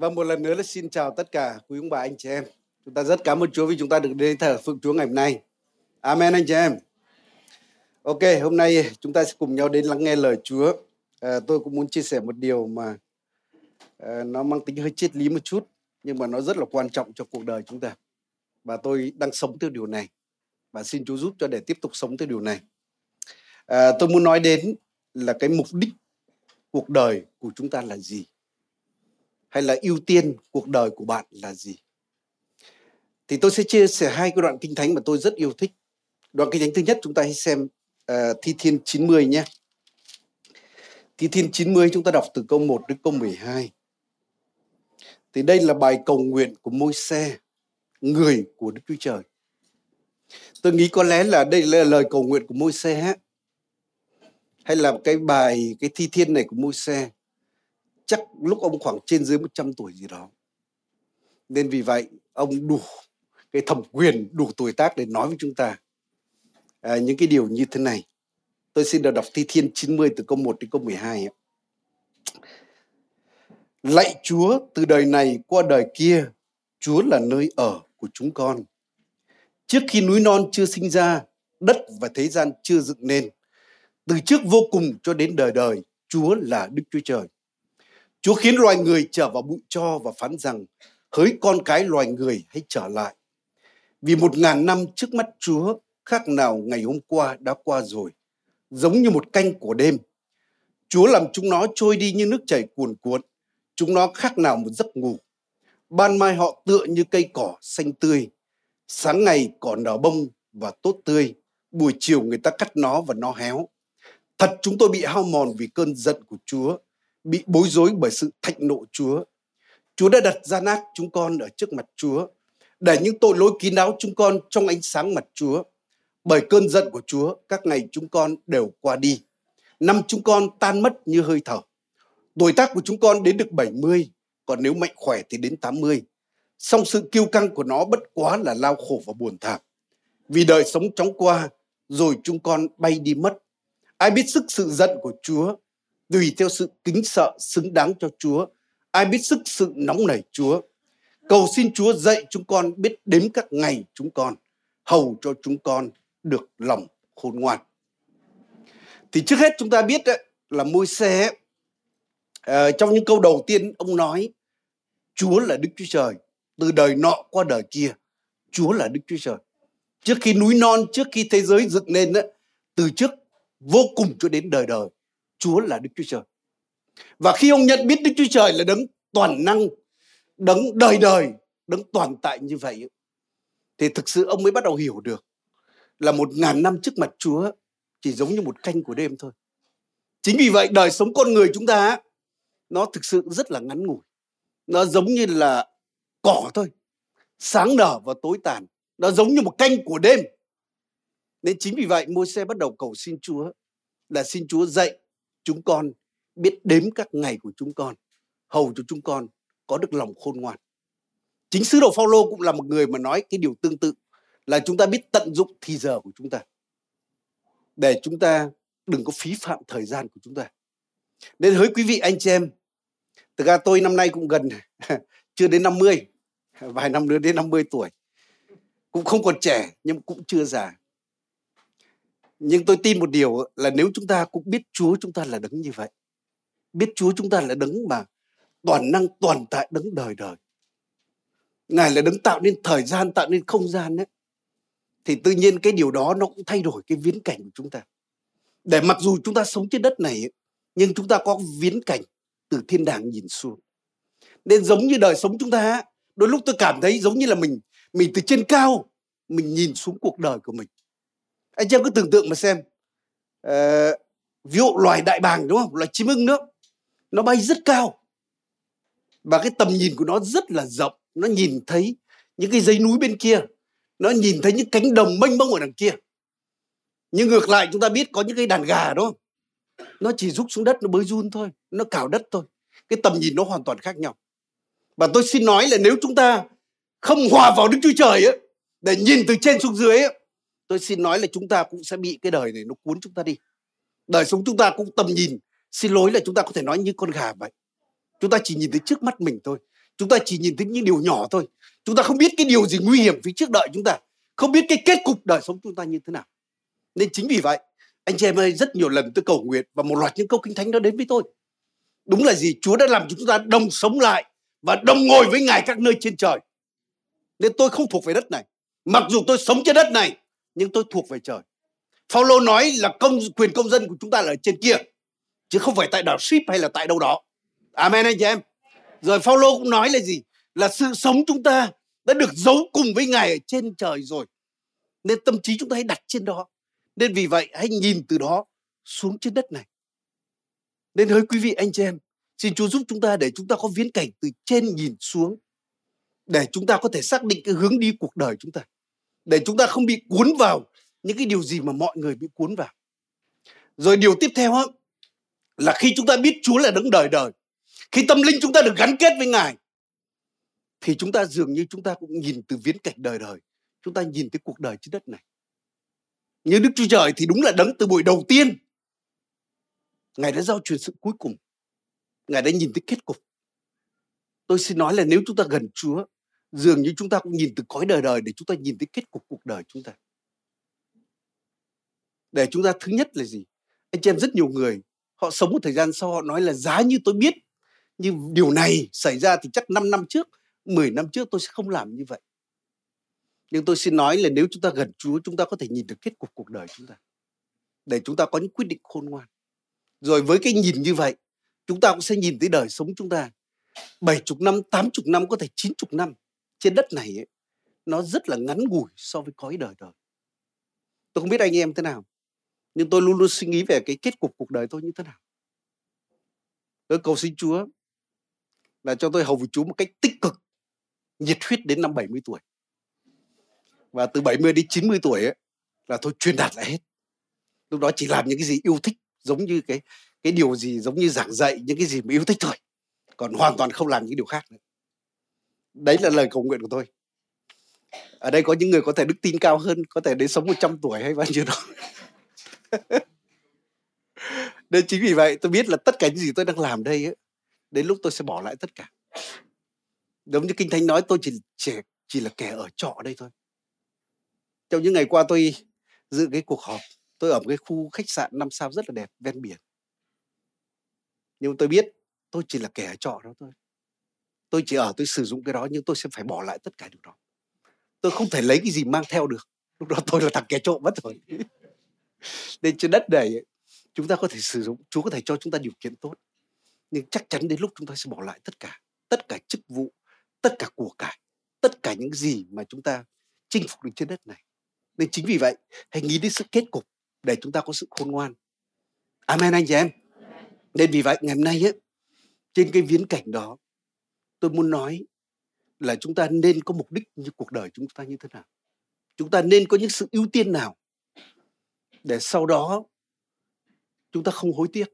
Và một lần nữa là xin chào tất cả quý ông bà anh chị em. Chúng ta rất cảm ơn Chúa vì chúng ta được đến thờ phượng Chúa ngày hôm nay. Amen anh chị em. Ok, hôm nay chúng ta sẽ cùng nhau đến lắng nghe lời Chúa. À, tôi cũng muốn chia sẻ một điều mà à, nó mang tính hơi triết lý một chút, nhưng mà nó rất là quan trọng cho cuộc đời chúng ta. Và tôi đang sống theo điều này. Và xin Chúa giúp cho để tiếp tục sống theo điều này. À, tôi muốn nói đến là cái mục đích cuộc đời của chúng ta là gì hay là ưu tiên cuộc đời của bạn là gì? Thì tôi sẽ chia sẻ hai cái đoạn kinh thánh mà tôi rất yêu thích. Đoạn kinh thánh thứ nhất chúng ta hãy xem uh, thi thiên 90 nhé. Thi thiên 90 chúng ta đọc từ câu 1 đến câu 12 thì đây là bài cầu nguyện của môi xe người của Đức Chúa Trời. Tôi nghĩ có lẽ là đây là lời cầu nguyện của môi xe hay là cái bài cái thi thiên này của môi xe chắc lúc ông khoảng trên dưới 100 tuổi gì đó. Nên vì vậy ông đủ cái thẩm quyền, đủ tuổi tác để nói với chúng ta à, những cái điều như thế này. Tôi xin được đọc Thi Thiên 90 từ câu 1 đến câu 12. Lạy Chúa từ đời này qua đời kia, Chúa là nơi ở của chúng con. Trước khi núi non chưa sinh ra, đất và thế gian chưa dựng nên, từ trước vô cùng cho đến đời đời, Chúa là Đức Chúa Trời. Chúa khiến loài người trở vào bụi cho và phán rằng hỡi con cái loài người hãy trở lại. Vì một ngàn năm trước mắt Chúa khác nào ngày hôm qua đã qua rồi, giống như một canh của đêm. Chúa làm chúng nó trôi đi như nước chảy cuồn cuộn, chúng nó khác nào một giấc ngủ. Ban mai họ tựa như cây cỏ xanh tươi, sáng ngày cỏ nở bông và tốt tươi, buổi chiều người ta cắt nó và nó héo. Thật chúng tôi bị hao mòn vì cơn giận của Chúa, bị bối rối bởi sự thạnh nộ Chúa. Chúa đã đặt gian ác chúng con ở trước mặt Chúa, để những tội lỗi kín đáo chúng con trong ánh sáng mặt Chúa. Bởi cơn giận của Chúa, các ngày chúng con đều qua đi. Năm chúng con tan mất như hơi thở. Tuổi tác của chúng con đến được 70, còn nếu mạnh khỏe thì đến 80. Song sự kiêu căng của nó bất quá là lao khổ và buồn thảm. Vì đời sống chóng qua, rồi chúng con bay đi mất. Ai biết sức sự giận của Chúa tùy theo sự kính sợ xứng đáng cho Chúa. Ai biết sức sự nóng nảy Chúa. Cầu xin Chúa dạy chúng con biết đếm các ngày chúng con, hầu cho chúng con được lòng khôn ngoan. Thì trước hết chúng ta biết đấy, là môi xe uh, ờ, trong những câu đầu tiên ông nói Chúa là Đức Chúa Trời từ đời nọ qua đời kia Chúa là Đức Chúa Trời trước khi núi non trước khi thế giới dựng lên đó, từ trước vô cùng cho đến đời đời Chúa là Đức Chúa Trời. Và khi ông nhận biết Đức Chúa Trời là đấng toàn năng, đấng đời đời, đấng toàn tại như vậy, thì thực sự ông mới bắt đầu hiểu được là một ngàn năm trước mặt Chúa chỉ giống như một canh của đêm thôi. Chính vì vậy đời sống con người chúng ta nó thực sự rất là ngắn ngủi. Nó giống như là cỏ thôi, sáng nở và tối tàn. Nó giống như một canh của đêm. Nên chính vì vậy môi xe bắt đầu cầu xin Chúa là xin Chúa dạy chúng con, biết đếm các ngày của chúng con, hầu cho chúng con có được lòng khôn ngoan. Chính sứ đồ Phaolô cũng là một người mà nói cái điều tương tự, là chúng ta biết tận dụng thì giờ của chúng ta, để chúng ta đừng có phí phạm thời gian của chúng ta. Nên hỡi quý vị anh chị em, thực ra tôi năm nay cũng gần chưa đến 50 vài năm nữa đến 50 tuổi, cũng không còn trẻ nhưng cũng chưa già nhưng tôi tin một điều là nếu chúng ta cũng biết Chúa, chúng ta là đấng như vậy. Biết Chúa chúng ta là đấng mà toàn năng, toàn tại đấng đời đời. Ngài là đấng tạo nên thời gian, tạo nên không gian đấy thì tự nhiên cái điều đó nó cũng thay đổi cái viễn cảnh của chúng ta. Để mặc dù chúng ta sống trên đất này nhưng chúng ta có viễn cảnh từ thiên đàng nhìn xuống. Nên giống như đời sống chúng ta đôi lúc tôi cảm thấy giống như là mình mình từ trên cao, mình nhìn xuống cuộc đời của mình anh chị em cứ tưởng tượng mà xem. Uh, ví dụ loài đại bàng đúng không? Loài chim ưng nữa. Nó bay rất cao. Và cái tầm nhìn của nó rất là rộng. Nó nhìn thấy những cái dãy núi bên kia. Nó nhìn thấy những cánh đồng mênh mông ở đằng kia. Nhưng ngược lại chúng ta biết có những cái đàn gà đúng không? Nó chỉ rút xuống đất nó bới run thôi. Nó cào đất thôi. Cái tầm nhìn nó hoàn toàn khác nhau. Và tôi xin nói là nếu chúng ta không hòa vào đức chúa trời ấy, để nhìn từ trên xuống dưới ấy, tôi xin nói là chúng ta cũng sẽ bị cái đời này nó cuốn chúng ta đi. Đời sống chúng ta cũng tầm nhìn. Xin lỗi là chúng ta có thể nói như con gà vậy. Chúng ta chỉ nhìn thấy trước mắt mình thôi. Chúng ta chỉ nhìn thấy những điều nhỏ thôi. Chúng ta không biết cái điều gì nguy hiểm phía trước đợi chúng ta. Không biết cái kết cục đời sống chúng ta như thế nào. Nên chính vì vậy, anh chị em ơi, rất nhiều lần tôi cầu nguyện và một loạt những câu kinh thánh đó đến với tôi. Đúng là gì? Chúa đã làm chúng ta đồng sống lại và đồng ngồi với ngài các nơi trên trời. Nên tôi không thuộc về đất này. Mặc dù tôi sống trên đất này nhưng tôi thuộc về trời. Phaolô nói là công, quyền công dân của chúng ta là ở trên kia, chứ không phải tại đảo Ship hay là tại đâu đó. Amen anh chị em. Rồi Phaolô cũng nói là gì? Là sự sống chúng ta đã được giấu cùng với ngài ở trên trời rồi, nên tâm trí chúng ta hãy đặt trên đó. Nên vì vậy hãy nhìn từ đó xuống trên đất này. Nên hỡi quý vị anh chị em, xin Chúa giúp chúng ta để chúng ta có viễn cảnh từ trên nhìn xuống, để chúng ta có thể xác định cái hướng đi cuộc đời chúng ta để chúng ta không bị cuốn vào những cái điều gì mà mọi người bị cuốn vào. Rồi điều tiếp theo á, là khi chúng ta biết Chúa là đấng đời đời khi tâm linh chúng ta được gắn kết với Ngài thì chúng ta dường như chúng ta cũng nhìn từ viễn cảnh đời đời. Chúng ta nhìn thấy cuộc đời trên đất này. Như Đức Chúa Trời thì đúng là đấng từ buổi đầu tiên. Ngài đã giao truyền sự cuối cùng. Ngài đã nhìn thấy kết cục. Tôi xin nói là nếu chúng ta gần Chúa dường như chúng ta cũng nhìn từ cõi đời đời để chúng ta nhìn thấy kết cục cuộc đời chúng ta. Để chúng ta thứ nhất là gì? Anh chị em rất nhiều người họ sống một thời gian sau họ nói là giá như tôi biết nhưng điều này xảy ra thì chắc 5 năm trước 10 năm trước tôi sẽ không làm như vậy. Nhưng tôi xin nói là nếu chúng ta gần Chúa chúng ta có thể nhìn được kết cục cuộc đời chúng ta để chúng ta có những quyết định khôn ngoan. Rồi với cái nhìn như vậy chúng ta cũng sẽ nhìn thấy đời sống chúng ta. Bảy chục năm, tám chục năm, có thể chín chục năm trên đất này ấy, nó rất là ngắn ngủi so với cõi đời đời. Tôi không biết anh em thế nào, nhưng tôi luôn luôn suy nghĩ về cái kết cục cuộc đời tôi như thế nào. Tôi cầu xin Chúa là cho tôi hầu với Chúa một cách tích cực, nhiệt huyết đến năm 70 tuổi. Và từ 70 đến 90 tuổi ấy, là tôi truyền đạt lại hết. Lúc đó chỉ làm những cái gì yêu thích, giống như cái cái điều gì giống như giảng dạy những cái gì mà yêu thích thôi còn hoàn toàn không làm những điều khác nữa đấy là lời cầu nguyện của tôi. Ở đây có những người có thể đức tin cao hơn có thể đến sống 100 tuổi hay bao nhiêu đó. Nên chính vì vậy tôi biết là tất cả những gì tôi đang làm đây ấy, đến lúc tôi sẽ bỏ lại tất cả. Giống như kinh thánh nói tôi chỉ chỉ, chỉ là kẻ ở trọ đây thôi. Trong những ngày qua tôi dự cái cuộc họp tôi ở một cái khu khách sạn năm sao rất là đẹp ven biển. Nhưng tôi biết tôi chỉ là kẻ ở trọ đó thôi tôi chỉ ở tôi sử dụng cái đó nhưng tôi sẽ phải bỏ lại tất cả điều đó. Tôi không thể lấy cái gì mang theo được. Lúc đó tôi là thằng kẻ trộm mất rồi. Nên trên đất này chúng ta có thể sử dụng chúa có thể cho chúng ta điều kiện tốt. Nhưng chắc chắn đến lúc chúng ta sẽ bỏ lại tất cả tất cả chức vụ tất cả của cải tất cả những gì mà chúng ta chinh phục được trên đất này. Nên chính vì vậy hãy nghĩ đến sự kết cục để chúng ta có sự khôn ngoan. Amen anh chị em. Nên vì vậy ngày hôm nay ấy, trên cái viễn cảnh đó tôi muốn nói là chúng ta nên có mục đích như cuộc đời chúng ta như thế nào. Chúng ta nên có những sự ưu tiên nào để sau đó chúng ta không hối tiếc.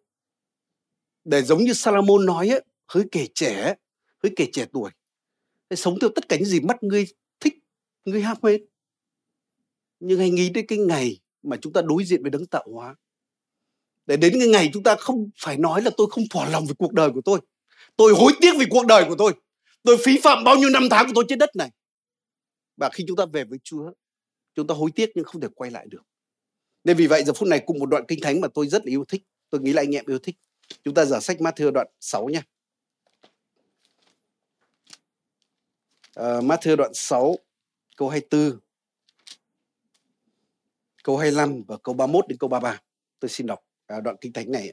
Để giống như Salomon nói ấy, hỡi kẻ trẻ hỡi kẻ trẻ tuổi hãy sống theo tất cả những gì mắt ngươi thích ngươi ham mê. Nhưng hãy nghĩ đến cái ngày mà chúng ta đối diện với đấng tạo hóa. Để đến cái ngày chúng ta không phải nói là tôi không thỏa lòng với cuộc đời của tôi tôi hối tiếc vì cuộc đời của tôi. Tôi phí phạm bao nhiêu năm tháng của tôi trên đất này. Và khi chúng ta về với Chúa chúng ta hối tiếc nhưng không thể quay lại được. Nên vì vậy giờ phút này cùng một đoạn kinh thánh mà tôi rất là yêu thích. Tôi nghĩ là anh em yêu thích. Chúng ta giả sách Matthew đoạn 6 nha uh, Matthew đoạn 6 câu 24 câu 25 và câu 31 đến câu 33 tôi xin đọc à, đoạn kinh thánh này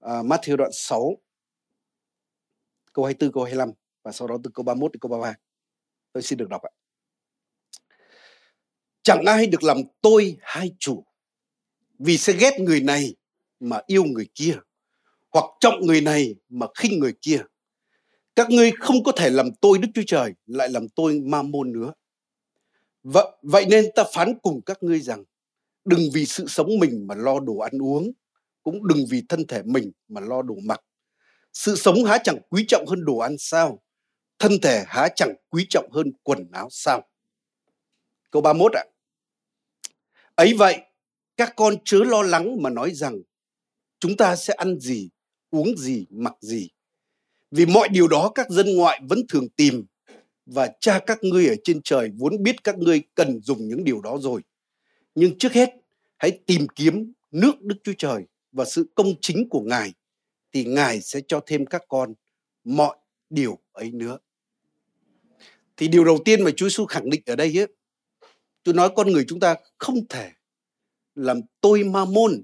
à, Matthew đoạn 6 câu 24 câu 25 và sau đó từ câu 31 đến câu 33 tôi xin được đọc ạ. Chẳng ai được làm tôi hai chủ vì sẽ ghét người này mà yêu người kia hoặc trọng người này mà khinh người kia. Các ngươi không có thể làm tôi Đức Chúa Trời lại làm tôi ma môn nữa. Vậy, vậy nên ta phán cùng các ngươi rằng đừng vì sự sống mình mà lo đồ ăn uống cũng đừng vì thân thể mình mà lo đồ mặc sự sống há chẳng quý trọng hơn đồ ăn sao? Thân thể há chẳng quý trọng hơn quần áo sao? Câu 31 ạ. Ấy vậy các con chớ lo lắng mà nói rằng chúng ta sẽ ăn gì uống gì mặc gì. Vì mọi điều đó các dân ngoại vẫn thường tìm và cha các ngươi ở trên trời vốn biết các ngươi cần dùng những điều đó rồi. Nhưng trước hết, hãy tìm kiếm nước Đức Chúa Trời và sự công chính của Ngài thì Ngài sẽ cho thêm các con mọi điều ấy nữa. Thì điều đầu tiên mà Chúa Giêsu khẳng định ở đây ấy, tôi nói con người chúng ta không thể làm tôi ma môn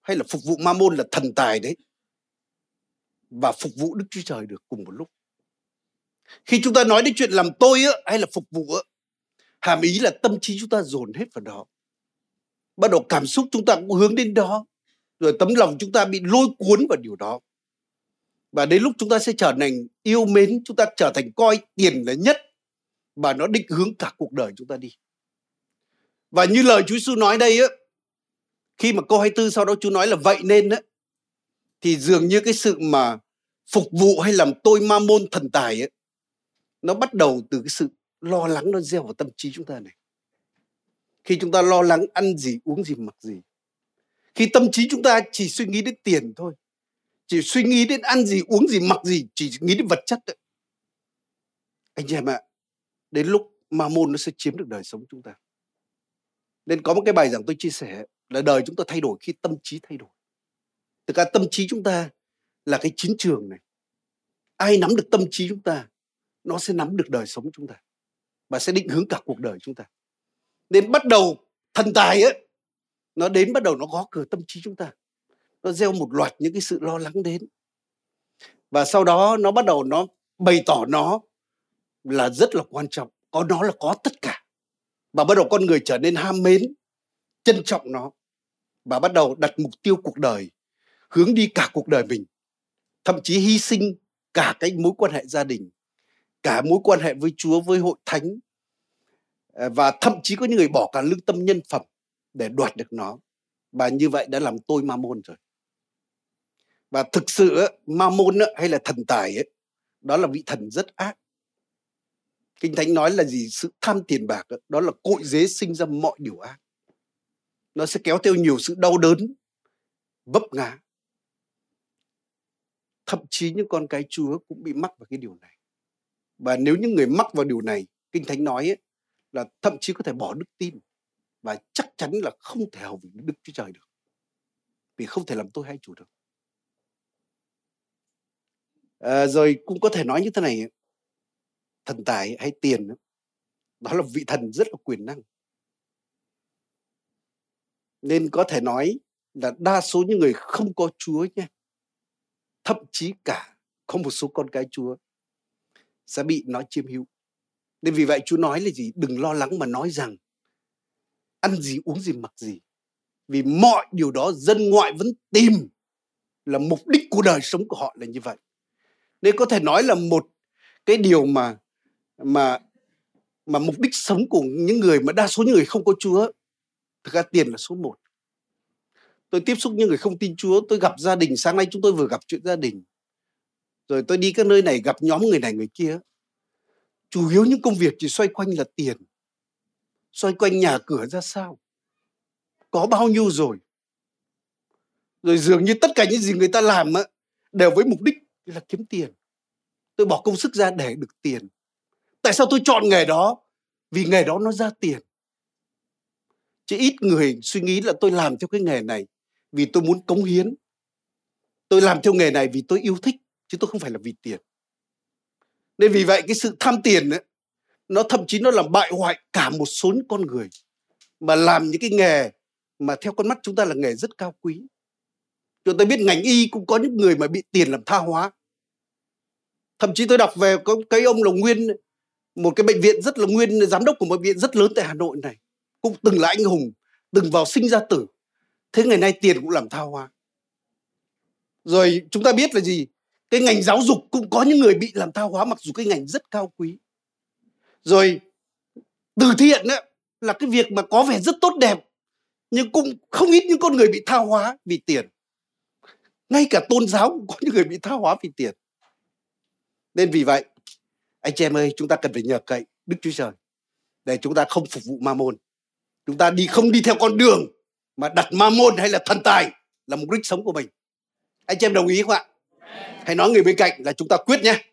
hay là phục vụ ma môn là thần tài đấy và phục vụ Đức Chúa Trời được cùng một lúc. Khi chúng ta nói đến chuyện làm tôi á, hay là phục vụ á, hàm ý là tâm trí chúng ta dồn hết vào đó. Bắt đầu cảm xúc chúng ta cũng hướng đến đó. Rồi tấm lòng chúng ta bị lôi cuốn vào điều đó. Và đến lúc chúng ta sẽ trở thành yêu mến, chúng ta trở thành coi tiền là nhất và nó định hướng cả cuộc đời chúng ta đi. Và như lời Chúa Giêsu nói đây á, khi mà câu 24 sau đó Chúa nói là vậy nên á, thì dường như cái sự mà phục vụ hay làm tôi ma môn thần tài ấy, nó bắt đầu từ cái sự lo lắng nó gieo vào tâm trí chúng ta này khi chúng ta lo lắng ăn gì uống gì mặc gì khi tâm trí chúng ta chỉ suy nghĩ đến tiền thôi, chỉ suy nghĩ đến ăn gì, uống gì, mặc gì, chỉ nghĩ đến vật chất đấy anh chị em ạ, đến lúc ma môn nó sẽ chiếm được đời sống chúng ta. Nên có một cái bài giảng tôi chia sẻ là đời chúng ta thay đổi khi tâm trí thay đổi. Thực ra tâm trí chúng ta là cái chiến trường này. Ai nắm được tâm trí chúng ta, nó sẽ nắm được đời sống chúng ta và sẽ định hướng cả cuộc đời chúng ta. Nên bắt đầu thần tài ấy nó đến bắt đầu nó gõ cửa tâm trí chúng ta. Nó gieo một loạt những cái sự lo lắng đến. Và sau đó nó bắt đầu nó bày tỏ nó là rất là quan trọng. Có nó là có tất cả. Và bắt đầu con người trở nên ham mến, trân trọng nó. Và bắt đầu đặt mục tiêu cuộc đời, hướng đi cả cuộc đời mình. Thậm chí hy sinh cả cái mối quan hệ gia đình, cả mối quan hệ với Chúa, với hội thánh. Và thậm chí có những người bỏ cả lương tâm nhân phẩm để đoạt được nó. Và như vậy đã làm tôi ma môn rồi. Và thực sự ma môn hay là thần tài ấy, đó là vị thần rất ác. Kinh thánh nói là gì? Sự tham tiền bạc đó là cội dế sinh ra mọi điều ác. Nó sẽ kéo theo nhiều sự đau đớn vấp ngã. Thậm chí những con cái chúa cũng bị mắc vào cái điều này. Và nếu những người mắc vào điều này kinh thánh nói ấy, là thậm chí có thể bỏ đức tin và chắc chắn là không thể hầu việc đức chúa trời được. Vì không thể làm tôi hay chủ được. À, rồi cũng có thể nói như thế này. Thần tài hay tiền đó là vị thần rất là quyền năng. Nên có thể nói là đa số những người không có chúa nha thậm chí cả có một số con cái chúa sẽ bị nó chiếm hữu. Nên vì vậy Chúa nói là gì? Đừng lo lắng mà nói rằng ăn gì, uống gì, mặc gì. Vì mọi điều đó dân ngoại vẫn tìm là mục đích của đời sống của họ là như vậy. Nên có thể nói là một cái điều mà mà mà mục đích sống của những người mà đa số những người không có Chúa, thực ra tiền là số một. Tôi tiếp xúc những người không tin Chúa, tôi gặp gia đình, sáng nay chúng tôi vừa gặp chuyện gia đình. Rồi tôi đi các nơi này, gặp nhóm người này, người kia. Chủ yếu những công việc chỉ xoay quanh là tiền xoay quanh nhà cửa ra sao? Có bao nhiêu rồi? Rồi dường như tất cả những gì người ta làm á, đều với mục đích là kiếm tiền. Tôi bỏ công sức ra để được tiền. Tại sao tôi chọn nghề đó? Vì nghề đó nó ra tiền. Chứ ít người suy nghĩ là tôi làm theo cái nghề này vì tôi muốn cống hiến. Tôi làm theo nghề này vì tôi yêu thích chứ tôi không phải là vì tiền. Nên vì vậy cái sự tham tiền ấy, nó thậm chí nó làm bại hoại cả một số những con người mà làm những cái nghề mà theo con mắt chúng ta là nghề rất cao quý. Chúng ta biết ngành y cũng có những người mà bị tiền làm tha hóa. Thậm chí tôi đọc về có cái ông là nguyên, một cái bệnh viện rất là nguyên, giám đốc của một bệnh viện rất lớn tại hà nội này. Cũng từng là anh hùng, từng vào sinh ra tử. Thế ngày nay tiền cũng làm tha hóa. Rồi chúng ta biết là gì? Cái ngành giáo dục cũng có những người bị làm tha hóa mặc dù cái ngành rất cao quý rồi từ thiện ấy, là cái việc mà có vẻ rất tốt đẹp nhưng cũng không ít những con người bị tha hóa vì tiền. Ngay cả tôn giáo cũng có những người bị tha hóa vì tiền. Nên vì vậy anh chị em ơi chúng ta cần phải nhờ cậy đức chúa trời để chúng ta không phục vụ ma môn. Chúng ta đi không đi theo con đường mà đặt ma môn hay là thần tài là mục đích sống của mình. Anh chị em đồng ý không ạ? Hãy nói người bên cạnh là chúng ta quyết nhé.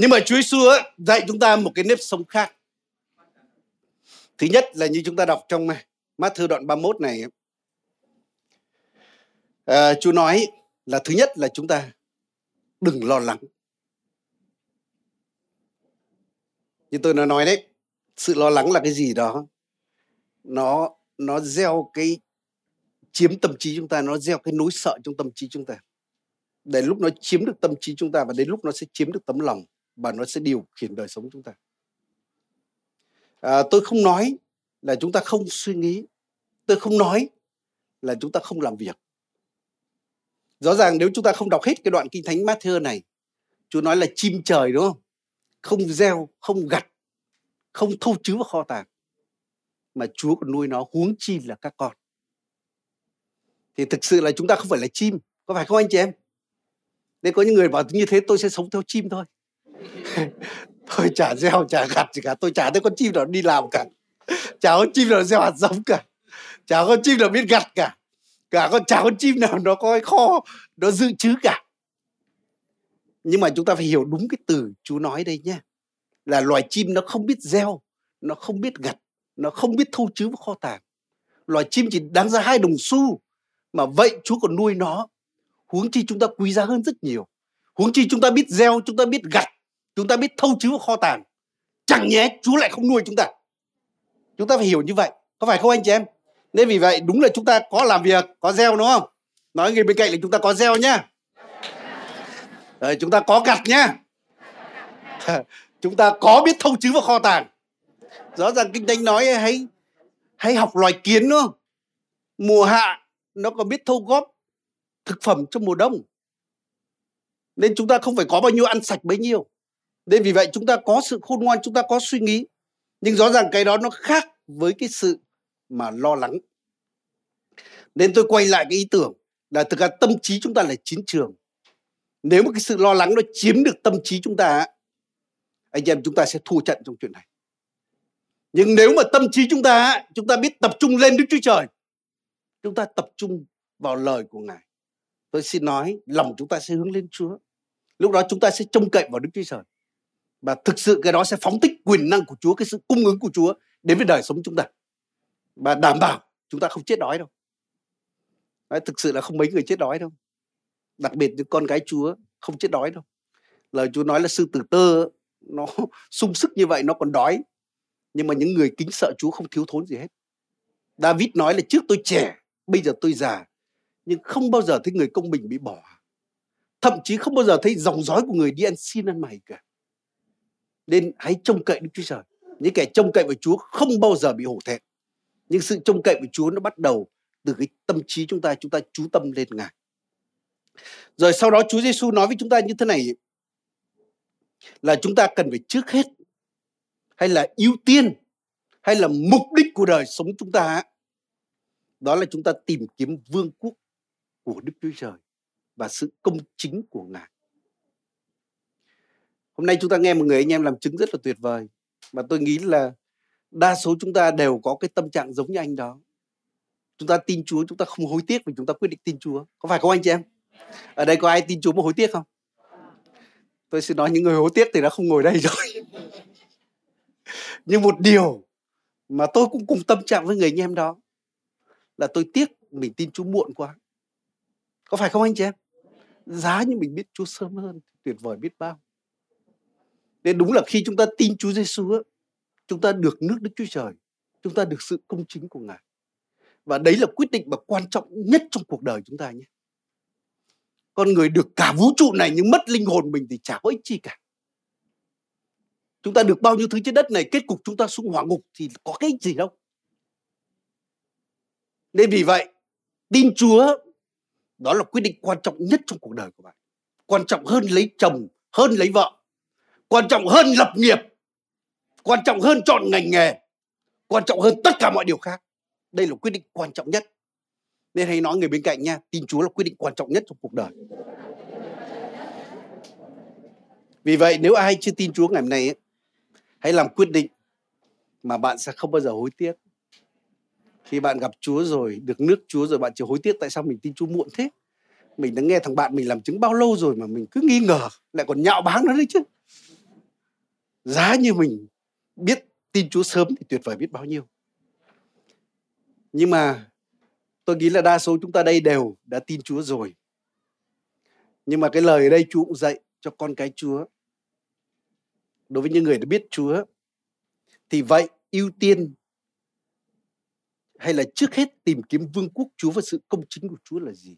Nhưng mà Chúa Giêsu dạy chúng ta một cái nếp sống khác. Thứ nhất là như chúng ta đọc trong Matthew đoạn 31 này. À, Chúa nói là thứ nhất là chúng ta đừng lo lắng. Như tôi đã nói đấy, sự lo lắng là cái gì đó nó nó gieo cái chiếm tâm trí chúng ta nó gieo cái nỗi sợ trong tâm trí chúng ta đến lúc nó chiếm được tâm trí chúng ta và đến lúc nó sẽ chiếm được tấm lòng và nó sẽ điều khiển đời sống chúng ta. À, tôi không nói là chúng ta không suy nghĩ. Tôi không nói là chúng ta không làm việc. Rõ ràng nếu chúng ta không đọc hết cái đoạn kinh thánh Matthew này Chúa nói là chim trời đúng không? Không gieo không gặt không thâu chứa vào kho tàng mà Chúa còn nuôi nó huống chi là các con. Thì thực sự là chúng ta không phải là chim có phải không anh chị em? Nên có những người bảo như thế tôi sẽ sống theo chim thôi. tôi chả gieo, chả gặt gì cả. Tôi chả thấy con chim nào đi làm cả. Chả có chim nào gieo hạt giống cả. Chả có chim nào biết gặt cả. Cả con, chả có chim nào nó có cái kho, nó dự trữ cả. Nhưng mà chúng ta phải hiểu đúng cái từ chú nói đây nhé là loài chim nó không biết gieo, nó không biết gặt, nó không biết thu chứ vào kho tàng. Loài chim chỉ đáng ra hai đồng xu mà vậy chú còn nuôi nó. Huống chi chúng ta quý giá hơn rất nhiều. Huống chi chúng ta biết gieo, chúng ta biết gặt chúng ta biết thâu chứa kho tàng. Chẳng nhé Chúa lại không nuôi chúng ta. Chúng ta phải hiểu như vậy. Có phải không anh chị em? Nên vì vậy đúng là chúng ta có làm việc có gieo đúng không? Nói người bên cạnh là chúng ta có gieo nhá. Rồi, chúng ta có gặt nhá. Chúng ta có biết thâu chứa vào kho tàng. Rõ ràng kinh thánh nói hãy hãy học loài kiến đúng không? Mùa hạ nó còn biết thâu góp thực phẩm trong mùa đông. Nên chúng ta không phải có bao nhiêu ăn sạch bấy nhiêu nên vì vậy chúng ta có sự khôn ngoan, chúng ta có suy nghĩ. Nhưng rõ ràng cái đó nó khác với cái sự mà lo lắng. Nên tôi quay lại cái ý tưởng là thực ra tâm trí chúng ta là chiến trường. Nếu mà cái sự lo lắng nó chiếm được tâm trí chúng ta, anh em chúng ta sẽ thua trận trong chuyện này. Nhưng nếu mà tâm trí chúng ta chúng ta biết tập trung lên đức chúa trời, chúng ta tập trung vào lời của ngài. Tôi xin nói, lòng chúng ta sẽ hướng lên chúa. Lúc đó chúng ta sẽ trông cậy vào đức chúa trời và thực sự cái đó sẽ phóng tích quyền năng của chúa cái sự cung ứng của chúa đến với đời sống chúng ta. Và đảm bảo chúng ta không chết đói đâu. Đấy, thực sự là không mấy người chết đói đâu. Đặc biệt những con gái chúa không chết đói đâu. Lời chúa nói là sư tử tơ nó sung sức như vậy nó còn đói. Nhưng mà những người kính sợ chúa không thiếu thốn gì hết. David nói là trước tôi trẻ bây giờ tôi già. Nhưng không bao giờ thấy người công bình bị bỏ. Thậm chí không bao giờ thấy dòng dõi của người đi ăn xin ăn mày cả nên hãy trông cậy đức chúa trời. Những kẻ trông cậy vào chúa không bao giờ bị hổ thẹn. Nhưng sự trông cậy vào chúa nó bắt đầu từ cái tâm trí chúng ta chúng ta chú tâm lên ngài. Rồi sau đó chúa giêsu nói với chúng ta như thế này. Là chúng ta cần phải trước hết hay là ưu tiên hay là mục đích của đời sống chúng ta đó là chúng ta tìm kiếm vương quốc của Đức Chúa Trời và sự công chính của Ngài. Hôm nay chúng ta nghe một người anh em làm chứng rất là tuyệt vời mà tôi nghĩ là đa số chúng ta đều có cái tâm trạng giống như anh đó. Chúng ta tin Chúa, chúng ta không hối tiếc vì chúng ta quyết định tin Chúa. Có phải không anh chị em? Ở đây có ai tin Chúa mà hối tiếc không? Tôi xin nói những người hối tiếc thì đã không ngồi đây rồi. Nhưng một điều mà tôi cũng cùng tâm trạng với người anh em đó là tôi tiếc mình tin Chúa muộn quá. Có phải không anh chị em? Giá như mình biết Chúa sớm hơn tuyệt vời biết bao thế đúng là khi chúng ta tin Chúa Giêsu chúng ta được nước Đức Chúa Trời, chúng ta được sự công chính của Ngài. Và đấy là quyết định mà quan trọng nhất trong cuộc đời chúng ta nhé. Con người được cả vũ trụ này nhưng mất linh hồn mình thì chả có ích chi cả. Chúng ta được bao nhiêu thứ trên đất này kết cục chúng ta xuống hỏa ngục thì có cái ích gì đâu. Nên vì vậy, tin Chúa đó là quyết định quan trọng nhất trong cuộc đời của bạn. Quan trọng hơn lấy chồng, hơn lấy vợ. Quan trọng hơn lập nghiệp. Quan trọng hơn chọn ngành nghề. Quan trọng hơn tất cả mọi điều khác. Đây là quyết định quan trọng nhất. Nên hãy nói người bên cạnh nha, tin Chúa là quyết định quan trọng nhất trong cuộc đời. Vì vậy nếu ai chưa tin Chúa ngày hôm nay ấy, hãy làm quyết định mà bạn sẽ không bao giờ hối tiếc khi bạn gặp Chúa rồi được nước Chúa rồi bạn chỉ hối tiếc tại sao mình tin Chúa muộn thế mình đã nghe thằng bạn mình làm chứng bao lâu rồi mà mình cứ nghi ngờ lại còn nhạo báng nó đấy chứ giá như mình biết tin Chúa sớm thì tuyệt vời biết bao nhiêu. Nhưng mà tôi nghĩ là đa số chúng ta đây đều đã tin Chúa rồi. Nhưng mà cái lời ở đây Chúa cũng dạy cho con cái Chúa. Đối với những người đã biết Chúa, thì vậy ưu tiên hay là trước hết tìm kiếm vương quốc Chúa và sự công chính của Chúa là gì?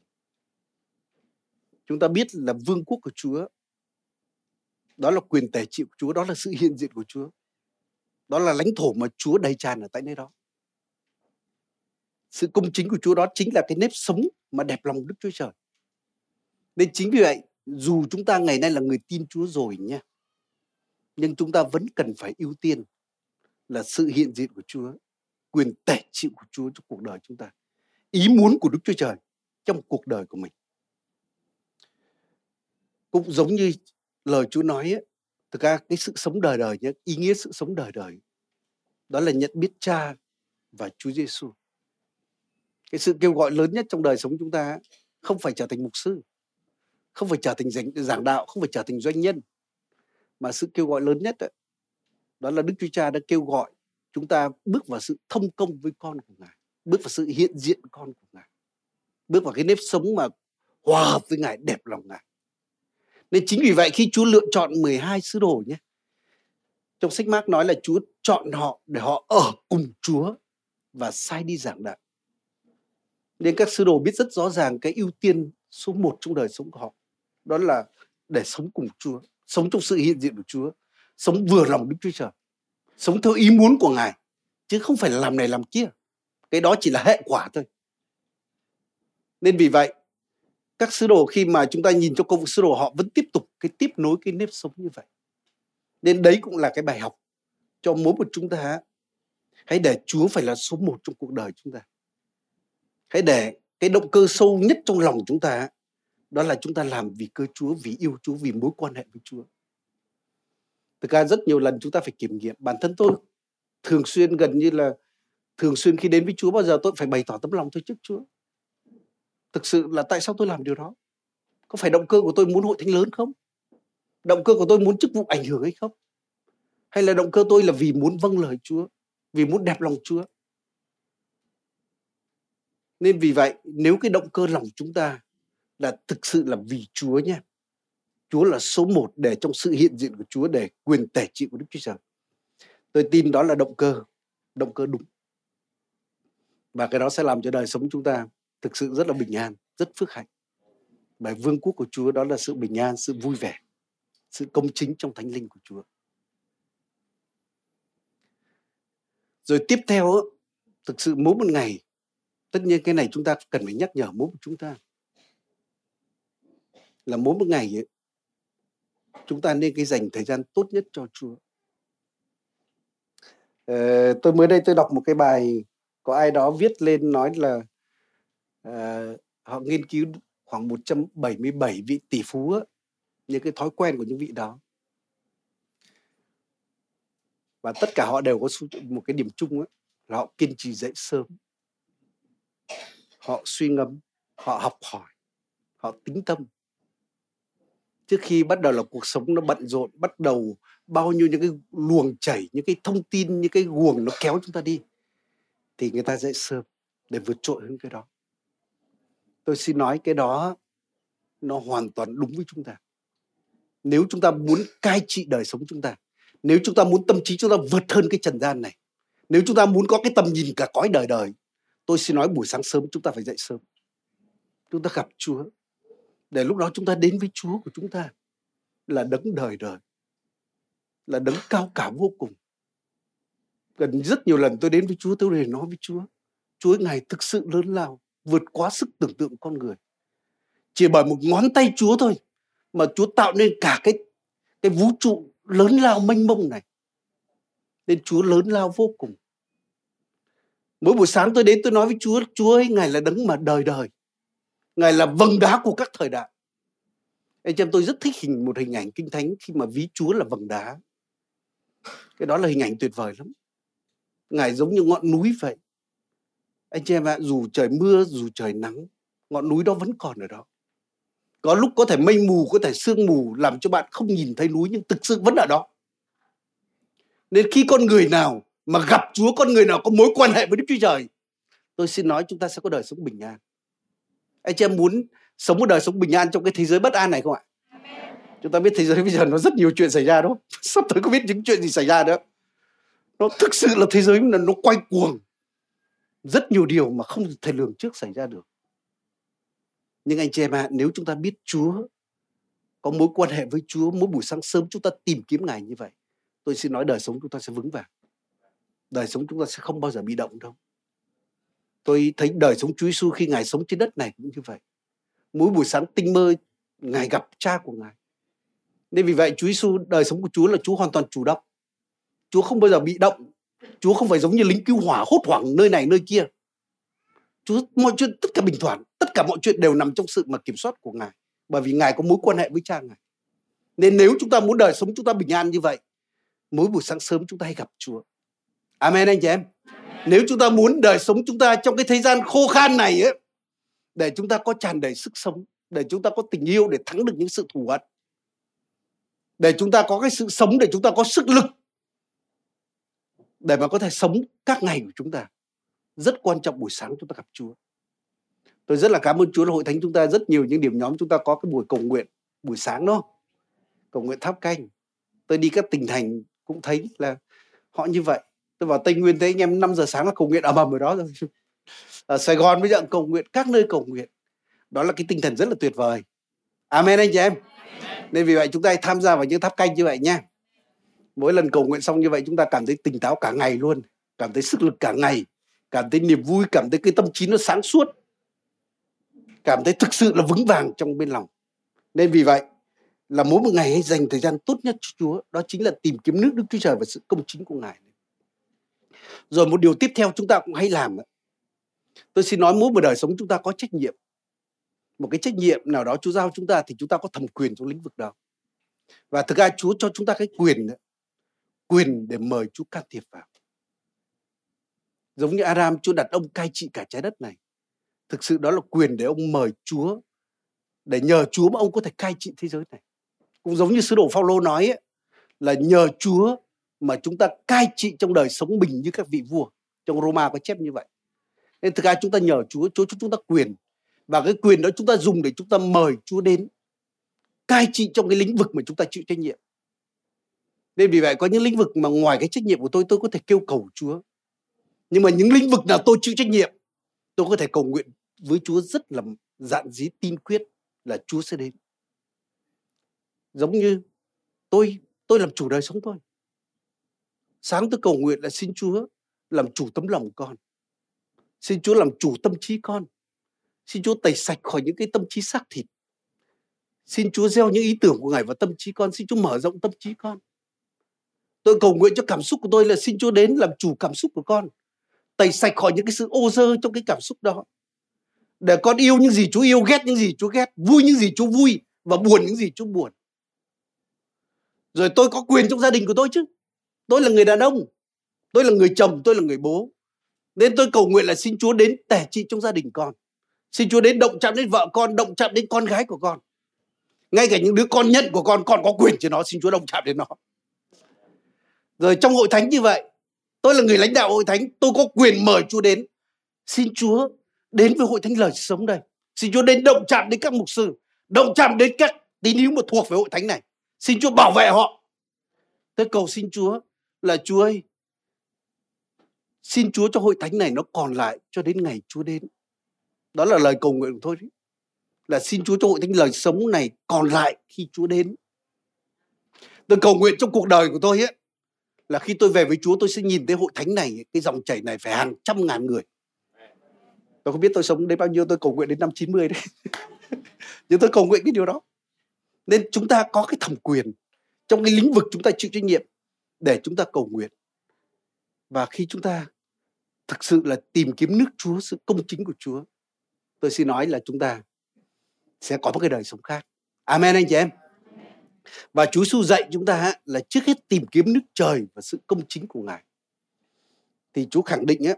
Chúng ta biết là vương quốc của Chúa đó là quyền tể trị của Chúa, đó là sự hiện diện của Chúa. Đó là lãnh thổ mà Chúa đầy tràn ở tại nơi đó. Sự công chính của Chúa đó chính là cái nếp sống mà đẹp lòng Đức Chúa Trời. Nên chính vì vậy, dù chúng ta ngày nay là người tin Chúa rồi nha, nhưng chúng ta vẫn cần phải ưu tiên là sự hiện diện của Chúa, quyền tể chịu của Chúa trong cuộc đời chúng ta. Ý muốn của Đức Chúa Trời trong cuộc đời của mình. Cũng giống như lời Chúa nói ấy, thực ra cái sự sống đời đời nhé, ý nghĩa sự sống đời đời đó là nhận biết Cha và Chúa Giêsu. Cái sự kêu gọi lớn nhất trong đời sống chúng ta không phải trở thành mục sư, không phải trở thành giảng, giảng đạo, không phải trở thành doanh nhân, mà sự kêu gọi lớn nhất ấy, đó là Đức Chúa Cha đã kêu gọi chúng ta bước vào sự thông công với con của Ngài, bước vào sự hiện diện con của Ngài, bước vào cái nếp sống mà hòa hợp với Ngài, đẹp lòng Ngài. Nên chính vì vậy khi Chúa lựa chọn 12 sứ đồ nhé, trong sách Mark nói là Chúa chọn họ để họ ở cùng Chúa và sai đi giảng đạo. Nên các sứ đồ biết rất rõ ràng cái ưu tiên số một trong đời sống của họ. Đó là để sống cùng Chúa, sống trong sự hiện diện của Chúa, sống vừa lòng Đức Chúa Trời, sống theo ý muốn của Ngài, chứ không phải là làm này làm kia. Cái đó chỉ là hệ quả thôi. Nên vì vậy, các sứ đồ khi mà chúng ta nhìn cho công vụ sứ đồ họ vẫn tiếp tục cái tiếp nối cái nếp sống như vậy. Nên đấy cũng là cái bài học cho mỗi một chúng ta. Hãy để Chúa phải là số một trong cuộc đời chúng ta. Hãy để cái động cơ sâu nhất trong lòng chúng ta đó là chúng ta làm vì cơ Chúa, vì yêu Chúa, vì mối quan hệ với Chúa. Thực ra rất nhiều lần chúng ta phải kiểm nghiệm bản thân tôi thường xuyên gần như là thường xuyên khi đến với Chúa bao giờ tôi phải bày tỏ tấm lòng tôi trước Chúa. Thực sự là tại sao tôi làm điều đó? Có phải động cơ của tôi muốn hội thánh lớn không? Động cơ của tôi muốn chức vụ ảnh hưởng hay không? Hay là động cơ tôi là vì muốn vâng lời Chúa, vì muốn đẹp lòng Chúa? Nên vì vậy, nếu cái động cơ lòng chúng ta là thực sự là vì Chúa nhé, Chúa là số một để trong sự hiện diện của Chúa để quyền tể trị của Đức Chúa Trời. Tôi tin đó là động cơ, động cơ đúng. Và cái đó sẽ làm cho đời sống chúng ta thực sự rất là bình an, rất phước hạnh. Bởi vương quốc của Chúa đó là sự bình an, sự vui vẻ, sự công chính trong thánh linh của Chúa. Rồi tiếp theo, thực sự mỗi một ngày, tất nhiên cái này chúng ta cần phải nhắc nhở mỗi một chúng ta. Là mỗi một ngày ấy, chúng ta nên cái dành thời gian tốt nhất cho Chúa. Ờ, tôi mới đây tôi đọc một cái bài có ai đó viết lên nói là uh, họ nghiên cứu khoảng 177 vị tỷ phú á, những cái thói quen của những vị đó. Và tất cả họ đều có một cái điểm chung á, là họ kiên trì dậy sớm. Họ suy ngẫm họ học hỏi họ tính tâm. Trước khi bắt đầu là cuộc sống nó bận rộn bắt đầu bao nhiêu những cái luồng chảy những cái thông tin những cái guồng nó kéo chúng ta đi thì người ta dậy sớm để vượt trội hơn cái đó tôi xin nói cái đó, nó hoàn toàn đúng với chúng ta. Nếu chúng ta muốn cai trị đời sống chúng ta, nếu chúng ta muốn tâm trí chúng ta vượt hơn cái trần gian này, nếu chúng ta muốn có cái tầm nhìn cả cõi đời đời, tôi xin nói buổi sáng sớm chúng ta phải dậy sớm. Chúng ta gặp chúa. Để lúc đó chúng ta đến với chúa của chúng ta là đấng đời đời, là đấng cao cả vô cùng. Gần rất nhiều lần tôi đến với chúa, tôi để nói với chúa chúa ngài thực sự lớn lao vượt quá sức tưởng tượng con người. Chỉ bởi một ngón tay chúa thôi mà chúa tạo nên cả cái cái vũ trụ lớn lao mênh mông này. Nên chúa lớn lao vô cùng. Mỗi buổi sáng tôi đến tôi nói với chúa chúa ấy ngài là đấng mà đời đời. Ngài là vầng đá của các thời đại. Anh em, tôi rất thích hình, một hình ảnh kinh thánh khi mà ví chúa là vầng đá. Cái đó là hình ảnh tuyệt vời lắm. Ngài giống như ngọn núi vậy anh chị em ạ dù trời mưa dù trời nắng ngọn núi đó vẫn còn ở đó. Có lúc có thể mây mù có thể sương mù làm cho bạn không nhìn thấy núi nhưng thực sự vẫn ở đó. Nên khi con người nào mà gặp Chúa con người nào có mối quan hệ với Đức Chúa Trời tôi xin nói chúng ta sẽ có đời sống bình an. Anh chị em muốn sống một đời sống bình an trong cái thế giới bất an này không ạ? Chúng ta biết thế giới bây giờ nó rất nhiều chuyện xảy ra đúng không sắp tới có biết những chuyện gì xảy ra nữa. Nó thực sự là thế giới là nó quay cuồng rất nhiều điều mà không thể lường trước xảy ra được. Nhưng anh chị em ạ, nếu chúng ta biết Chúa có mối quan hệ với Chúa, mỗi buổi sáng sớm chúng ta tìm kiếm Ngài như vậy, tôi xin nói đời sống chúng ta sẽ vững vàng. Đời sống chúng ta sẽ không bao giờ bị động đâu. Tôi thấy đời sống Chúa Giêsu khi Ngài sống trên đất này cũng như vậy. Mỗi buổi sáng tinh mơ, Ngài gặp cha của Ngài. Nên vì vậy Chúa Giêsu đời sống của Chúa là Chúa hoàn toàn chủ động. Chúa không bao giờ bị động. Chúa không phải giống như lính cứu hỏa hốt hoảng nơi này nơi kia. Chúa mọi chuyện tất cả bình thản tất cả mọi chuyện đều nằm trong sự mà kiểm soát của Ngài. Bởi vì Ngài có mối quan hệ với cha Ngài. Nên nếu chúng ta muốn đời sống chúng ta bình an như vậy mỗi buổi sáng sớm chúng ta hãy gặp Chúa. Amen anh chị em. Nếu chúng ta muốn đời sống chúng ta trong cái thế gian khô khan này ấy, để chúng ta có tràn đầy sức sống để chúng ta có tình yêu để thắng được những sự thù hận để chúng ta có cái sự sống để chúng ta có sức lực để mà có thể sống các ngày của chúng ta. Rất quan trọng buổi sáng chúng ta gặp Chúa. Tôi rất là cảm ơn Chúa là hội thánh chúng ta rất nhiều những điểm nhóm chúng ta có cái buổi cầu nguyện buổi sáng đó. Cầu nguyện tháp canh. Tôi đi các tỉnh thành cũng thấy là họ như vậy. Tôi vào tây nguyên thấy anh em 5 giờ sáng là cầu nguyện ầm ầm ở đó rồi. Ở sài gòn bây giờ cầu nguyện các nơi cầu nguyện. Đó là cái tinh thần rất là tuyệt vời. Amen anh chị em. Nên vì vậy chúng ta tham gia vào những tháp canh như vậy nha mỗi lần cầu nguyện xong như vậy, chúng ta cảm thấy tỉnh táo cả ngày luôn, cảm thấy sức lực cả ngày, cảm thấy niềm vui, cảm thấy cái tâm trí nó sáng suốt, cảm thấy thực sự là vững vàng trong bên lòng. Nên vì vậy là mỗi một ngày hãy dành thời gian tốt nhất cho Chúa, đó chính là tìm kiếm nước Đức Chúa Trời và sự công chính của Ngài. Rồi một điều tiếp theo chúng ta cũng hay làm tôi xin nói mỗi một đời sống chúng ta có trách nhiệm. Một cái trách nhiệm nào đó Chúa giao chúng ta thì chúng ta có thẩm quyền trong lĩnh vực đó. Và thực ra Chúa cho chúng ta cái quyền quyền để mời Chúa can thiệp vào. Giống như Adam Chúa đặt ông cai trị cả trái đất này. Thực sự đó là quyền để ông mời Chúa để nhờ Chúa mà ông có thể cai trị thế giới này. Cũng giống như sứ đồ Phaolô nói ấy, là nhờ Chúa mà chúng ta cai trị trong đời sống bình như các vị vua. Trong Roma có chép như vậy. Nên thực ra chúng ta nhờ Chúa Chúa cho chúng ta quyền. Và cái quyền đó chúng ta dùng để chúng ta mời Chúa đến cai trị trong cái lĩnh vực mà chúng ta chịu trách nhiệm nên vì vậy có những lĩnh vực mà ngoài cái trách nhiệm của tôi tôi có thể kêu cầu Chúa. Nhưng mà những lĩnh vực nào tôi chịu trách nhiệm, tôi có thể cầu nguyện với Chúa rất là dạn dí tin quyết là Chúa sẽ đến. Giống như tôi tôi làm chủ đời sống tôi. Sáng tôi cầu nguyện là xin Chúa làm chủ tấm lòng con. Xin Chúa làm chủ tâm trí con. Xin Chúa tẩy sạch khỏi những cái tâm trí xác thịt. Xin Chúa gieo những ý tưởng của Ngài vào tâm trí con. Xin Chúa mở rộng tâm trí con tôi cầu nguyện cho cảm xúc của tôi là xin Chúa đến làm chủ cảm xúc của con. Tẩy sạch khỏi những cái sự ô dơ trong cái cảm xúc đó. Để con yêu những gì Chúa yêu, ghét những gì Chúa ghét, vui những gì Chúa vui và buồn những gì Chúa buồn. Rồi tôi có quyền trong gia đình của tôi chứ. Tôi là người đàn ông, tôi là người chồng, tôi là người bố. Nên tôi cầu nguyện là xin Chúa đến tẻ trị trong gia đình con. Xin Chúa đến động chạm đến vợ con, động chạm đến con gái của con. Ngay cả những đứa con nhận của con con có quyền cho nó, xin Chúa động chạm đến nó rồi trong hội thánh như vậy, tôi là người lãnh đạo hội thánh, tôi có quyền mời Chúa đến. Xin Chúa đến với hội thánh lời sống đây. Xin Chúa đến động chạm đến các mục sư, động chạm đến các tín hữu mà thuộc về hội thánh này. Xin Chúa bảo vệ họ. Tôi cầu xin Chúa là Chúa ơi, xin Chúa cho hội thánh này nó còn lại cho đến ngày Chúa đến. Đó là lời cầu nguyện của tôi đấy. Là xin Chúa cho hội thánh lời sống này còn lại khi Chúa đến. Tôi cầu nguyện trong cuộc đời của tôi ấy là khi tôi về với Chúa, tôi sẽ nhìn thấy hội thánh này, cái dòng chảy này phải hàng trăm ngàn người. Tôi không biết tôi sống đến bao nhiêu, tôi cầu nguyện đến năm 90 đấy. Nhưng tôi cầu nguyện cái điều đó. Nên chúng ta có cái thẩm quyền trong cái lĩnh vực chúng ta chịu trách nhiệm để chúng ta cầu nguyện. Và khi chúng ta thực sự là tìm kiếm nước Chúa, sự công chính của Chúa, tôi xin nói là chúng ta sẽ có một cái đời sống khác. Amen anh chị em và Chúa Giêsu dạy chúng ta là trước hết tìm kiếm nước trời và sự công chính của Ngài thì Chúa khẳng định á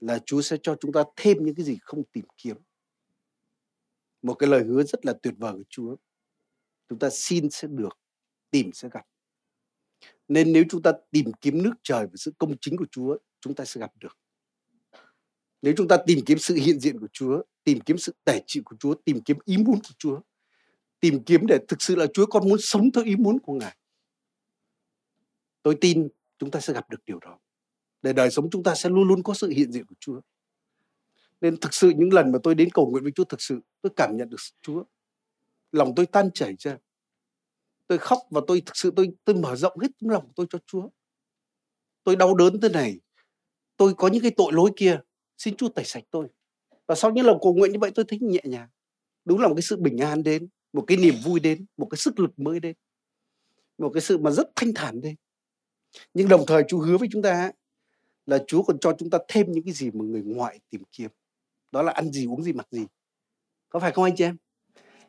là Chúa sẽ cho chúng ta thêm những cái gì không tìm kiếm. Một cái lời hứa rất là tuyệt vời của Chúa. Chúng ta xin sẽ được, tìm sẽ gặp. Nên nếu chúng ta tìm kiếm nước trời và sự công chính của Chúa, chúng ta sẽ gặp được. Nếu chúng ta tìm kiếm sự hiện diện của Chúa, tìm kiếm sự tể trị của Chúa, tìm kiếm ý muốn của Chúa, tìm kiếm để thực sự là Chúa con muốn sống theo ý muốn của Ngài. Tôi tin chúng ta sẽ gặp được điều đó. Để đời sống chúng ta sẽ luôn luôn có sự hiện diện của Chúa. Nên thực sự những lần mà tôi đến cầu nguyện với Chúa thực sự tôi cảm nhận được Chúa. Lòng tôi tan chảy ra. Tôi khóc và tôi thực sự tôi tôi mở rộng hết tấm lòng tôi cho Chúa. Tôi đau đớn thế này. Tôi có những cái tội lỗi kia. Xin Chúa tẩy sạch tôi. Và sau những lần cầu nguyện như vậy tôi thấy nhẹ nhàng. Đúng là một cái sự bình an đến, một cái niềm vui đến, một cái sức lực mới đến. Một cái sự mà rất thanh thản đến. Nhưng đồng thời Chúa hứa với chúng ta là Chúa còn cho chúng ta thêm những cái gì mà người ngoại tìm kiếm. Đó là ăn gì, uống gì, mặc gì. Có phải không anh chị em?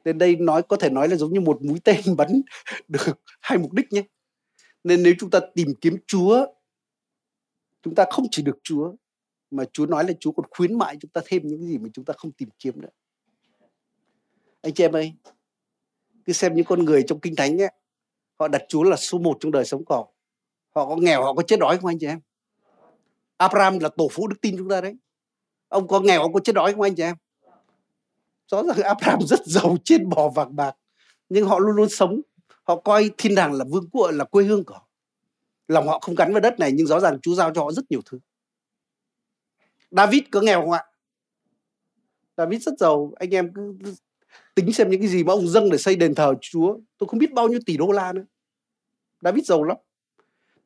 Nên đây nói có thể nói là giống như một mũi tên bắn được hai mục đích nhé. Nên nếu chúng ta tìm kiếm Chúa, chúng ta không chỉ được Chúa, mà Chúa nói là Chúa còn khuyến mại chúng ta thêm những gì mà chúng ta không tìm kiếm nữa. Anh chị em ơi, cứ xem những con người trong kinh thánh ấy, họ đặt Chúa là số một trong đời sống của họ. Họ có nghèo, họ có chết đói không anh chị em? Abraham là tổ phụ đức tin chúng ta đấy. Ông có nghèo, ông có chết đói không anh chị em? Rõ ràng Abraham rất giàu trên bò vàng bạc. Nhưng họ luôn luôn sống. Họ coi thiên đàng là vương quốc, là quê hương của họ. Lòng họ không gắn với đất này nhưng rõ ràng Chúa giao cho họ rất nhiều thứ. David có nghèo không ạ? David rất giàu. Anh em cứ tính xem những cái gì mà ông dâng để xây đền thờ Chúa. Tôi không biết bao nhiêu tỷ đô la nữa. David giàu lắm.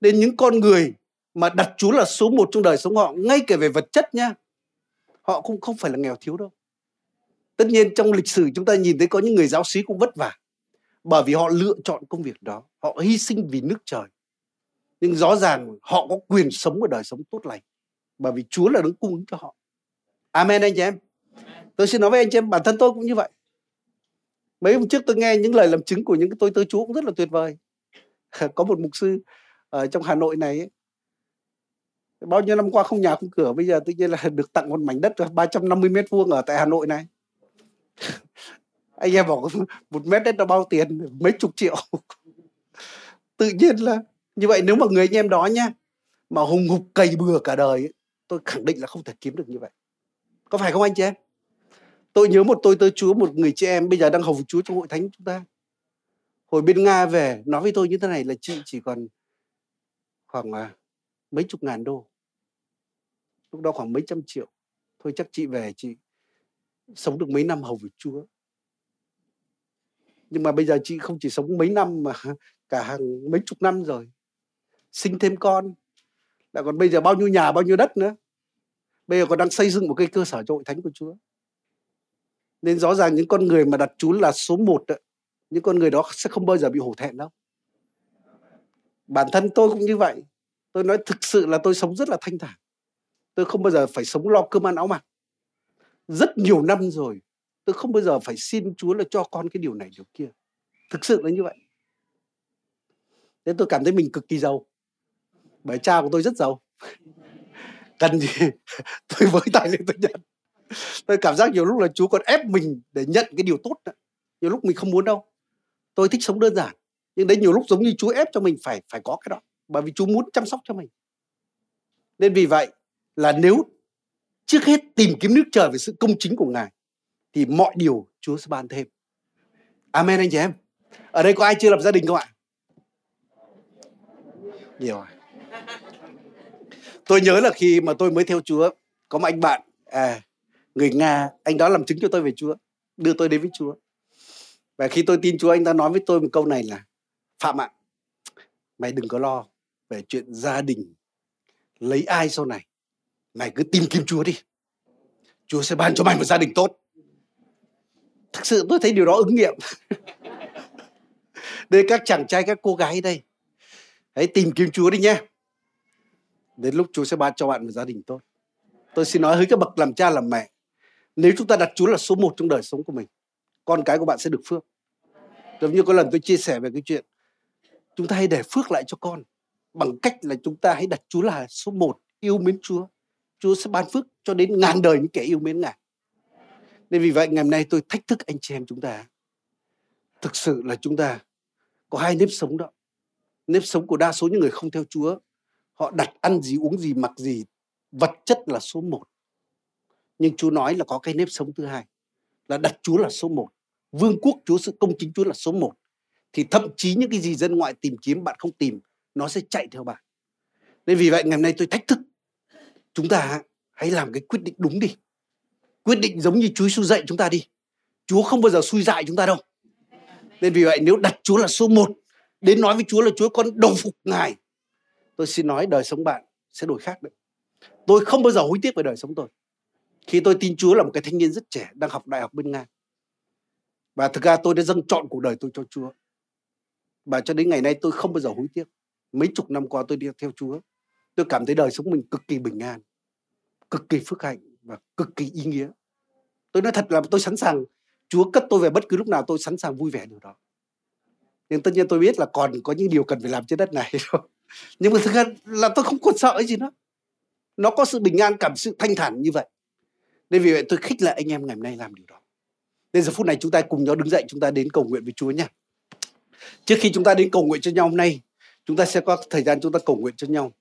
Nên những con người mà đặt Chúa là số một trong đời sống họ, ngay cả về vật chất nha, họ cũng không phải là nghèo thiếu đâu. Tất nhiên trong lịch sử chúng ta nhìn thấy có những người giáo sĩ cũng vất vả bởi vì họ lựa chọn công việc đó, họ hy sinh vì nước trời. Nhưng rõ ràng họ có quyền sống một đời sống tốt lành bởi vì Chúa là đấng cung ứng cho họ. Amen anh chị em. Tôi xin nói với anh chị em bản thân tôi cũng như vậy. Mấy hôm trước tôi nghe những lời làm chứng của những cái tôi tớ chú cũng rất là tuyệt vời. có một mục sư ở trong Hà Nội này ấy, bao nhiêu năm qua không nhà không cửa bây giờ tự nhiên là được tặng một mảnh đất 350 mét vuông ở tại Hà Nội này. Anh em bảo một mét đất nó bao tiền mấy chục triệu. Tự nhiên là như vậy nếu mà người anh em đó nhá mà hùng hục cày bừa cả đời ấy, tôi khẳng định là không thể kiếm được như vậy. Có phải không anh chị em? Tôi nhớ một tôi tớ chúa một người chị em bây giờ đang hầu chúa trong hội thánh chúng ta. Hồi bên nga về nói với tôi như thế này là chị chỉ còn khoảng à, mấy chục ngàn đô. Lúc đó khoảng mấy trăm triệu. Thôi chắc chị về chị sống được mấy năm hầu với chúa. Nhưng mà bây giờ chị không chỉ sống mấy năm mà cả hàng mấy chục năm rồi. Sinh thêm con. Lại còn bây giờ bao nhiêu nhà bao nhiêu đất nữa. Bây giờ còn đang xây dựng một cái cơ sở cho hội thánh của chúa nên rõ ràng những con người mà đặt chúa là số một những con người đó sẽ không bao giờ bị hổ thẹn đâu. Bản thân tôi cũng như vậy. Tôi nói thực sự là tôi sống rất là thanh thản. Tôi không bao giờ phải sống lo cơm ăn áo mặc. Rất nhiều năm rồi, tôi không bao giờ phải xin chúa là cho con cái điều này, điều kia. Thực sự là như vậy. Nên tôi cảm thấy mình cực kỳ giàu. Bởi cha của tôi rất giàu. Cần gì? Tôi với tay lên tôi nhận. tôi cảm giác nhiều lúc là chúa còn ép mình để nhận cái điều tốt đó. nhiều lúc mình không muốn đâu. Tôi thích sống đơn giản, nhưng đấy nhiều lúc giống như chúa ép cho mình phải phải có cái đó, bởi vì chúa muốn chăm sóc cho mình. Nên vì vậy là nếu trước hết tìm kiếm nước trời về sự công chính của ngài, thì mọi điều chúa sẽ ban thêm. Amen, anh chị em. Ở đây có ai chưa lập gia đình không ạ? Nhiều rồi tôi nhớ là khi mà tôi mới theo chúa, có một anh bạn à người nga, anh đó làm chứng cho tôi về chúa, đưa tôi đến với chúa. Và khi tôi tin chúa, anh ta nói với tôi một câu này là, phạm ạ, mày đừng có lo về chuyện gia đình. Lấy ai sau này? Mày cứ tìm kiếm chúa đi. Chúa sẽ ban cho mày một gia đình tốt. Thực sự tôi thấy điều đó ứng nghiệm. Đây, các chàng trai, các cô gái đây, hãy tìm kiếm chúa đi nhé. Đến lúc chúa sẽ ban cho bạn một gia đình tốt. Tôi xin nói với các bậc làm cha làm mẹ nếu chúng ta đặt chúa là số một trong đời sống của mình con cái của bạn sẽ được phước giống như có lần tôi chia sẻ về cái chuyện chúng ta hãy để phước lại cho con bằng cách là chúng ta hãy đặt chúa là số một yêu mến chúa Chúa sẽ ban phước cho đến ngàn đời những kẻ yêu mến Ngài. Nên vì vậy ngày hôm nay tôi thách thức anh chị em chúng ta. Thực sự là chúng ta có hai nếp sống đó. Nếp sống của đa số những người không theo Chúa. Họ đặt ăn gì, uống gì, mặc gì, vật chất là số một. Nhưng Chúa nói là có cái nếp sống thứ hai. Là đặt Chúa là số một. Vương quốc Chúa, sự công chính Chúa là số một. Thì thậm chí những cái gì dân ngoại tìm kiếm bạn không tìm, nó sẽ chạy theo bạn. Nên vì vậy ngày hôm nay tôi thách thức chúng ta hãy làm cái quyết định đúng đi quyết định giống như Chúa Giêsu dạy chúng ta đi Chúa không bao giờ xui dại chúng ta đâu nên vì vậy nếu đặt Chúa là số một đến nói với Chúa là Chúa con đồng phục Ngài tôi xin nói đời sống bạn sẽ đổi khác đấy tôi không bao giờ hối tiếc về đời sống tôi khi tôi tin Chúa là một cái thanh niên rất trẻ đang học đại học bên Nga. Và thực ra tôi đã dâng chọn cuộc đời tôi cho Chúa. Và cho đến ngày nay tôi không bao giờ hối tiếc. Mấy chục năm qua tôi đi theo Chúa, tôi cảm thấy đời sống mình cực kỳ bình an, cực kỳ phước hạnh và cực kỳ ý nghĩa. Tôi nói thật là tôi sẵn sàng, chúa cất tôi về bất cứ lúc nào tôi sẵn sàng vui vẻ điều đó. Nhưng tất nhiên tôi biết là còn có những điều cần phải làm trên đất này. Nhưng mà thực ra là tôi không còn sợ gì nữa. Nó có sự bình an cảm, sự thanh thản như vậy nên vì vậy tôi khích lệ anh em ngày hôm nay làm điều đó. Nên giờ phút này chúng ta cùng nhau đứng dậy, chúng ta đến cầu nguyện với Chúa nha trước khi chúng ta đến cầu nguyện cho nhau hôm nay, chúng ta sẽ có thời gian chúng ta cầu nguyện cho nhau.